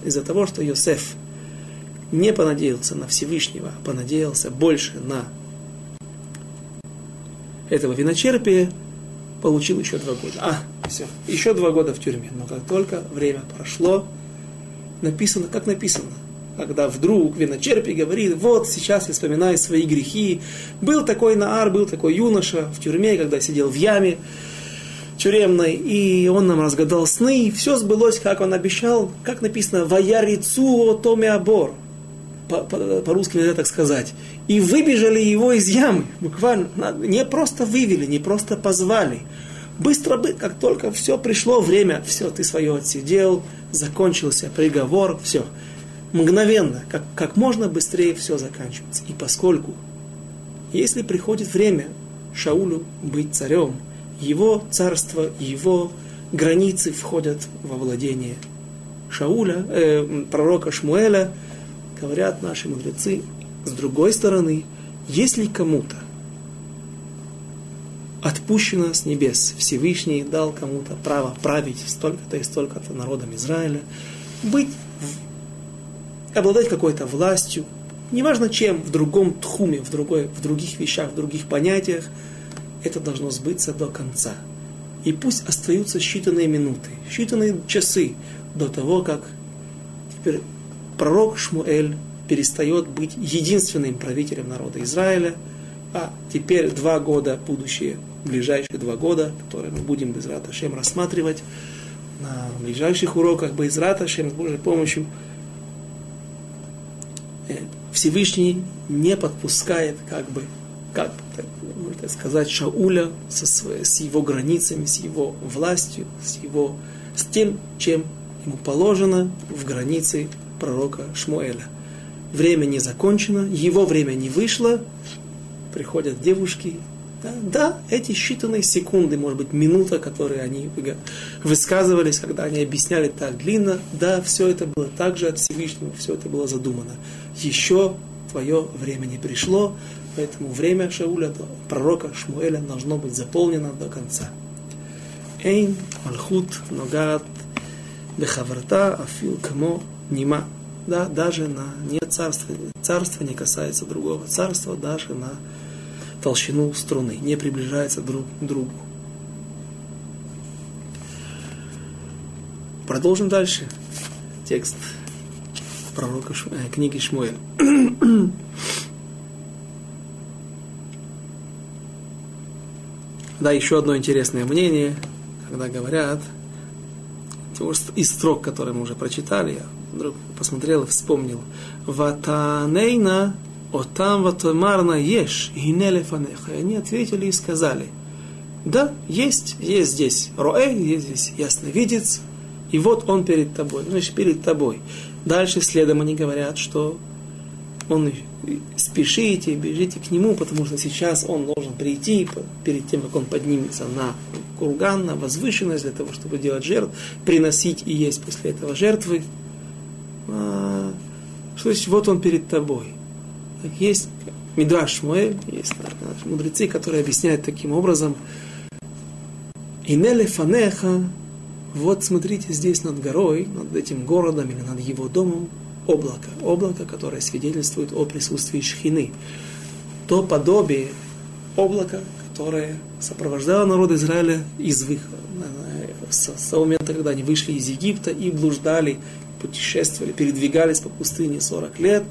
Из-за того, что Йосеф не понадеялся на Всевышнего, а понадеялся больше на этого виночерпия, получил еще два года. А, все, еще два года в тюрьме. Но как только время прошло, написано, как написано, когда вдруг виночерпий говорит, вот сейчас я вспоминаю свои грехи. Был такой Наар, был такой юноша в тюрьме, когда сидел в яме тюремной, и он нам разгадал сны, и все сбылось, как он обещал, как написано, «Ваярицу томе абор» по-русски нельзя так сказать, и выбежали его из ямы, буквально, не просто вывели, не просто позвали, быстро бы, как только все пришло время, все, ты свое отсидел, закончился приговор, все, мгновенно, как, как можно быстрее все заканчивается. И поскольку, если приходит время Шаулю быть царем, его царство, его границы входят во владение Шауля, э, пророка Шмуэля, говорят наши мудрецы, с другой стороны, если кому-то отпущено с небес, Всевышний дал кому-то право править столько-то и столько-то народом Израиля, быть, обладать какой-то властью, неважно чем, в другом тхуме, в, другой, в других вещах, в других понятиях, это должно сбыться до конца. И пусть остаются считанные минуты, считанные часы до того, как теперь пророк Шмуэль перестает быть единственным правителем народа Израиля, а теперь два года, будущие, ближайшие два года, которые мы будем без Раташем рассматривать на ближайших уроках без Раташем, с Божьей помощью, э, Всевышний не подпускает, как бы, как можно сказать, Шауля со своей, с его границами, с его властью, с его, с тем, чем ему положено в границе пророка Шмуэля. Время не закончено, его время не вышло, приходят девушки, да, да, эти считанные секунды, может быть, минута, которые они высказывались, когда они объясняли так длинно, да, все это было также от Всевышнего, все это было задумано. Еще твое время не пришло, поэтому время Шауля, пророка Шмуэля, должно быть заполнено до конца. Эйн, Малхут, Ногат, Бехаврата, Афил, Камо, Нима да, даже на не царство, царство не касается другого царства, даже на толщину струны, не приближается друг к другу. Продолжим дальше текст пророка э, книги Шмуэль. (clears throat) да, еще одно интересное мнение, когда говорят, из строк, которые мы уже прочитали, вдруг посмотрел и вспомнил. Ватанейна отам ватомарна еш, гинелефанеха. И они ответили и сказали, да, есть, есть здесь роэ, есть здесь ясновидец, и вот он перед тобой, значит, перед тобой. Дальше следом они говорят, что он спешите, бежите к нему, потому что сейчас он должен прийти перед тем, как он поднимется на курган, на возвышенность для того, чтобы делать жертв, приносить и есть после этого жертвы. А, что значит, вот он перед тобой. Так есть Мидраш Шмуэль, есть мудрецы, которые объясняют таким образом, Инеле фанеха, вот смотрите здесь над горой, над этим городом или над его домом, облако. Облако, которое свидетельствует о присутствии шхины. То подобие облака, которое сопровождало народ Израиля из выхода. С, с того момента, когда они вышли из Египта и блуждали, путешествовали, передвигались по пустыне 40 лет,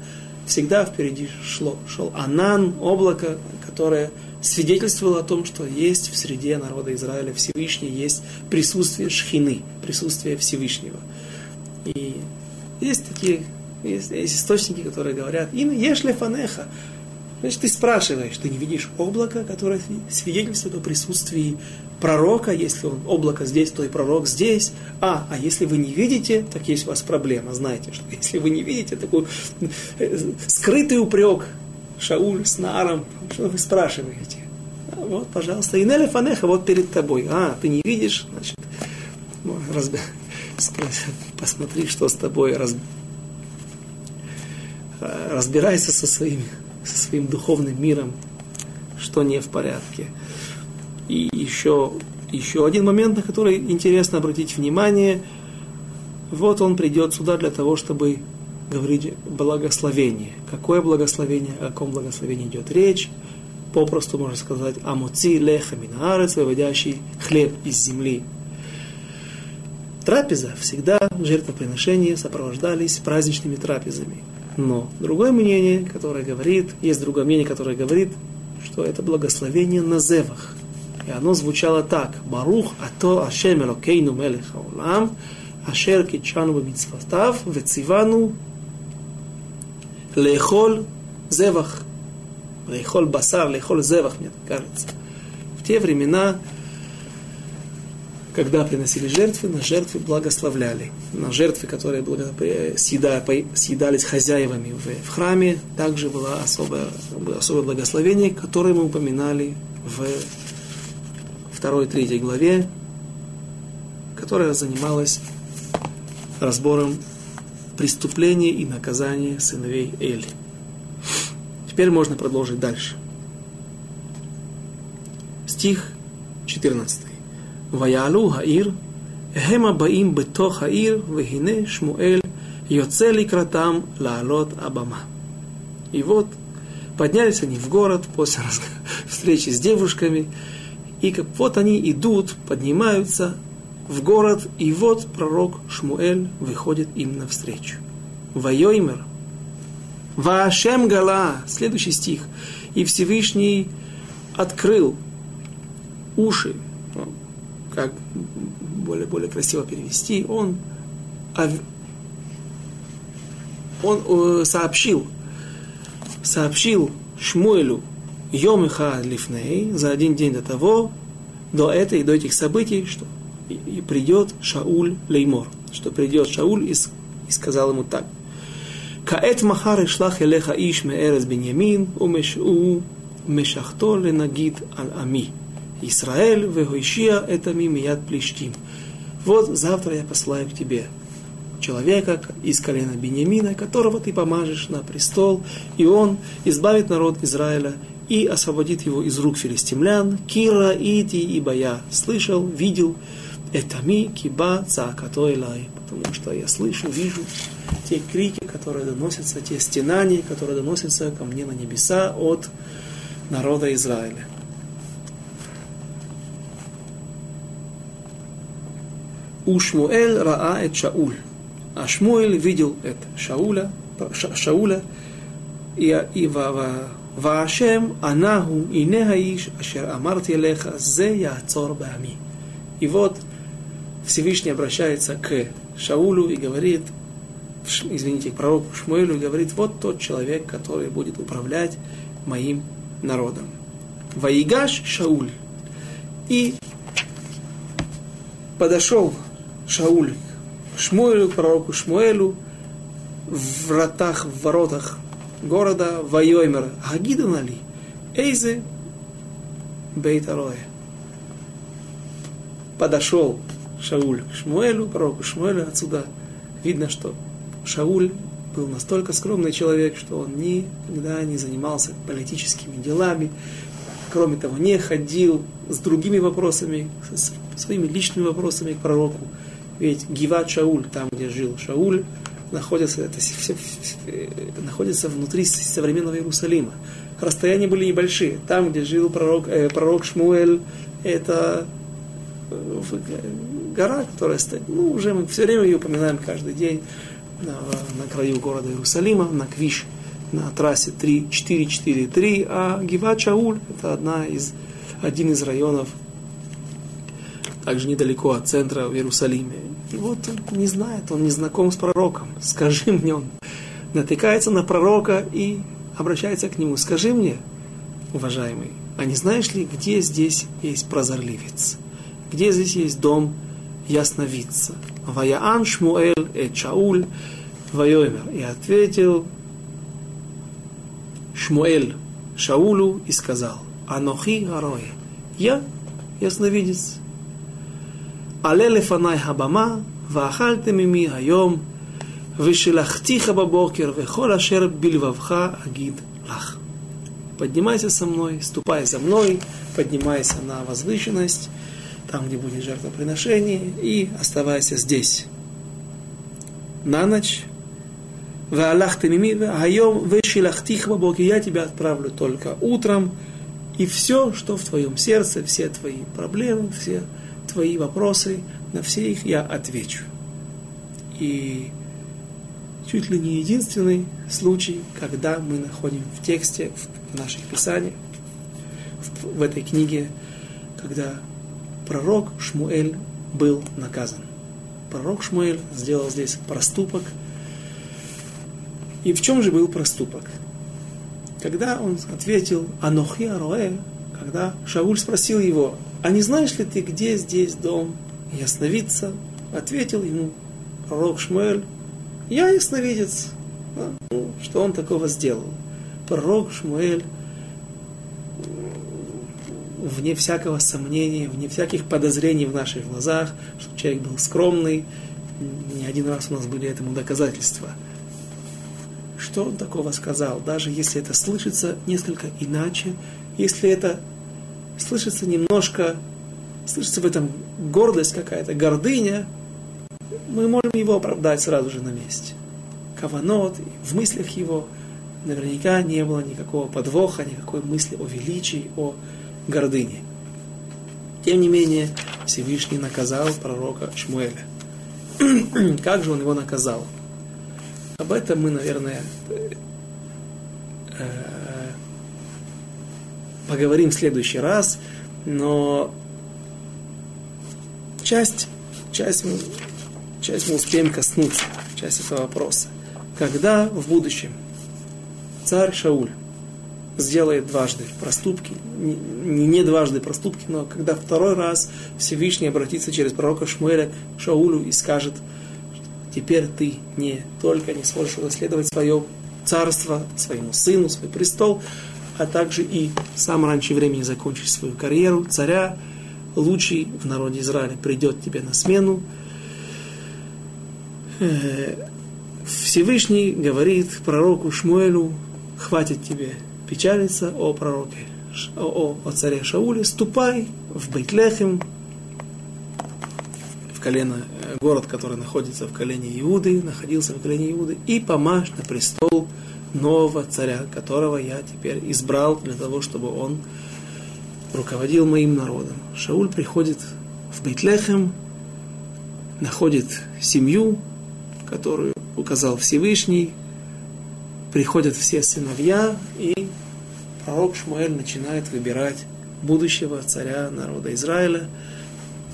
всегда впереди шло, шел Анан, облако, которое свидетельствовало о том, что есть в среде народа Израиля Всевышний, есть присутствие шхины, присутствие Всевышнего. И есть такие есть, есть источники, которые говорят, «Ин ешли фанеха». Значит, ты спрашиваешь, ты не видишь облако, которое свидетельствует о присутствии пророка, если он облако здесь, то и пророк здесь. А, а если вы не видите, так есть у вас проблема. Знаете, что (laughs) если вы не видите такой э, скрытый упрек Шауль с Наром, что вы спрашиваете? А вот, пожалуйста, Инеля Фанеха, вот перед тобой. А, ты не видишь, значит, ну, разби... (laughs) посмотри, что с тобой, раз разбирайся со своим, со своим духовным миром, что не в порядке. И еще, еще один момент, на который интересно обратить внимание. Вот он придет сюда для того, чтобы говорить благословение. Какое благословение, о каком благословении идет речь? Попросту можно сказать «Амуци леха минаарец», выводящий хлеб из земли. Трапеза всегда, жертвоприношения сопровождались праздничными трапезами – но другое мнение, которое говорит, есть другое мнение, которое говорит, что это благословение на зевах. И оно звучало так. Барух ато ашем элокейну мелех хаолам, ашер кичану бамитсватав, вецивану лехол зевах. Лехол басар, лехол зевах, мне кажется. В те времена когда приносили жертвы, на жертвы благословляли. На жертвы, которые съедались хозяевами в, храме, также было особое, особое благословение, которое мы упоминали в второй, третьей главе, которая занималась разбором преступления и наказания сыновей Эли. Теперь можно продолжить дальше. Стих 14. ויעלו העיר, הם הבאים בתוך העיר, והנה שמואל יוצא לקראתם לעלות הבמה. И вот поднялись они в город после встречи с девушками, и как вот они идут, поднимаются в город, и вот пророк Шмуэль выходит им навстречу. Вайоймер. Вашем Гала, следующий стих. И Всевышний открыл уши как более, более красиво перевести, он, он э, сообщил, сообщил Шмуэлю Йомиха Лифней за один день до того, до этой, до этих событий, что и придет Шауль Леймор, что придет Шауль и, и сказал ему так. Каэт махар ишлах элеха иш меэрес беньямин, умешу мешахто ленагид аль ами. Израиль, Вегойшия, это мимият плештим. Вот завтра я посылаю к тебе человека из колена Бениамина, которого ты помажешь на престол, и он избавит народ Израиля и освободит его из рук филистимлян. Кира, Ити и Бая слышал, видел Этами киба цаакато элай. Потому что я слышу, вижу те крики, которые доносятся, те стенания, которые доносятся ко мне на небеса от народа Израиля. Ушмуэль раа эт Шауль. А Шмуэль видел это Шауля, Ша, Шауля. И, и ва, ва, Вашем анаху инехаиш ашер амарти леха зе яцор бами. И вот Всевышний обращается к Шаулю и говорит, извините, к пророку Шмуэлю и говорит, вот тот человек, который будет управлять моим народом. Ваигаш Шауль. И подошел Шауль Шмуэлю, пророку Шмуэлю, в вратах, в воротах города Вайоймер. Агидан Али. Эйзе Бейт Ароя. Подошел Шауль к Шмуэлю, пророку Шмуэлю, отсюда видно, что Шауль был настолько скромный человек, что он никогда не занимался политическими делами, кроме того, не ходил с другими вопросами, с своими личными вопросами к пророку. Ведь Гиват Шауль, там, где жил Шауль, находится, это все, находится внутри современного Иерусалима. Расстояния были небольшие. Там, где жил пророк, э, пророк Шмуэль, это э, гора, которая стоит, ну, уже мы все время ее упоминаем каждый день на, на краю города Иерусалима, на Квиш, на трассе 3, 443, а Гиват Шауль – это одна из, один из районов, также недалеко от центра в Иерусалиме. И вот он не знает, он не знаком с пророком. Скажи мне, он натыкается на пророка и обращается к нему. Скажи мне, уважаемый, а не знаешь ли, где здесь есть прозорливец? Где здесь есть дом ясновидца? Ваяан Шмуэль э Чауль Вайомер. И ответил Шмуэль Шаулю и сказал, Анохи Гарой, я ясновидец. עלה לפניי הבמה, ואכלת ממי היום, ושלחתיך бабокер, וכל אשר בלבבך אגיד לך. Поднимайся со мной, ступай за мной, поднимайся на возвышенность, там, где будет жертвоприношение, и оставайся здесь. На ночь. Ваалах ты мими, айом вешилахтих бабоки, я тебя отправлю только утром, и все, что в твоем сердце, все твои проблемы, все твои вопросы, на все их я отвечу. И чуть ли не единственный случай, когда мы находим в тексте, в наших писаниях, в, в этой книге, когда пророк Шмуэль был наказан. Пророк Шмуэль сделал здесь проступок. И в чем же был проступок? Когда он ответил «Анохи Ароэ», когда Шауль спросил его, а не знаешь ли ты, где здесь дом ясновидца? Ответил ему пророк Шмуэль, я ясновидец. Ну, что он такого сделал? Пророк Шмуэль, вне всякого сомнения, вне всяких подозрений в наших глазах, что человек был скромный, не один раз у нас были этому доказательства. Что он такого сказал? Даже если это слышится несколько иначе, если это слышится немножко, слышится в этом гордость какая-то, гордыня, мы можем его оправдать сразу же на месте. Каванот, в мыслях его наверняка не было никакого подвоха, никакой мысли о величии, о гордыне. Тем не менее, Всевышний наказал пророка Шмуэля. (clears throat) как же он его наказал? Об этом мы, наверное, э, поговорим в следующий раз, но часть, часть, часть мы успеем коснуться, часть этого вопроса. Когда в будущем царь Шауль сделает дважды проступки, не, не дважды проступки, но когда второй раз Всевышний обратится через пророка Шмуэля к Шаулю и скажет, теперь ты не только не сможешь унаследовать свое царство, своему сыну, свой престол, а также и сам раньше времени закончить свою карьеру царя, лучший в народе Израиля придет тебе на смену. Э, Всевышний говорит пророку Шмуэлю, хватит тебе печалиться о пророке, о, о царе Шауле, ступай в Бейтлехем, колено, э, город, который находится в колене Иуды, находился в колене Иуды, и помажь на престол нового царя, которого я теперь избрал для того, чтобы он руководил моим народом. Шауль приходит в Бейтлехем, находит семью, которую указал Всевышний, приходят все сыновья, и пророк Шмуэль начинает выбирать будущего царя народа Израиля.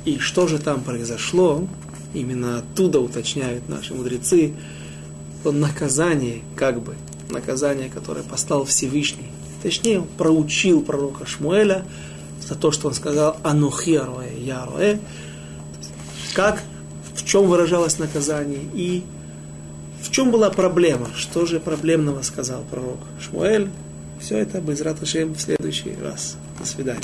И что же там произошло, именно оттуда уточняют наши мудрецы, то наказание, как бы, наказание, которое послал Всевышний, точнее, проучил пророка Шмуэля за то, что он сказал «Анухи ароэ, я ароэ», как, в чем выражалось наказание и в чем была проблема, что же проблемного сказал пророк Шмуэль. Все это без Раташем в следующий раз. До свидания.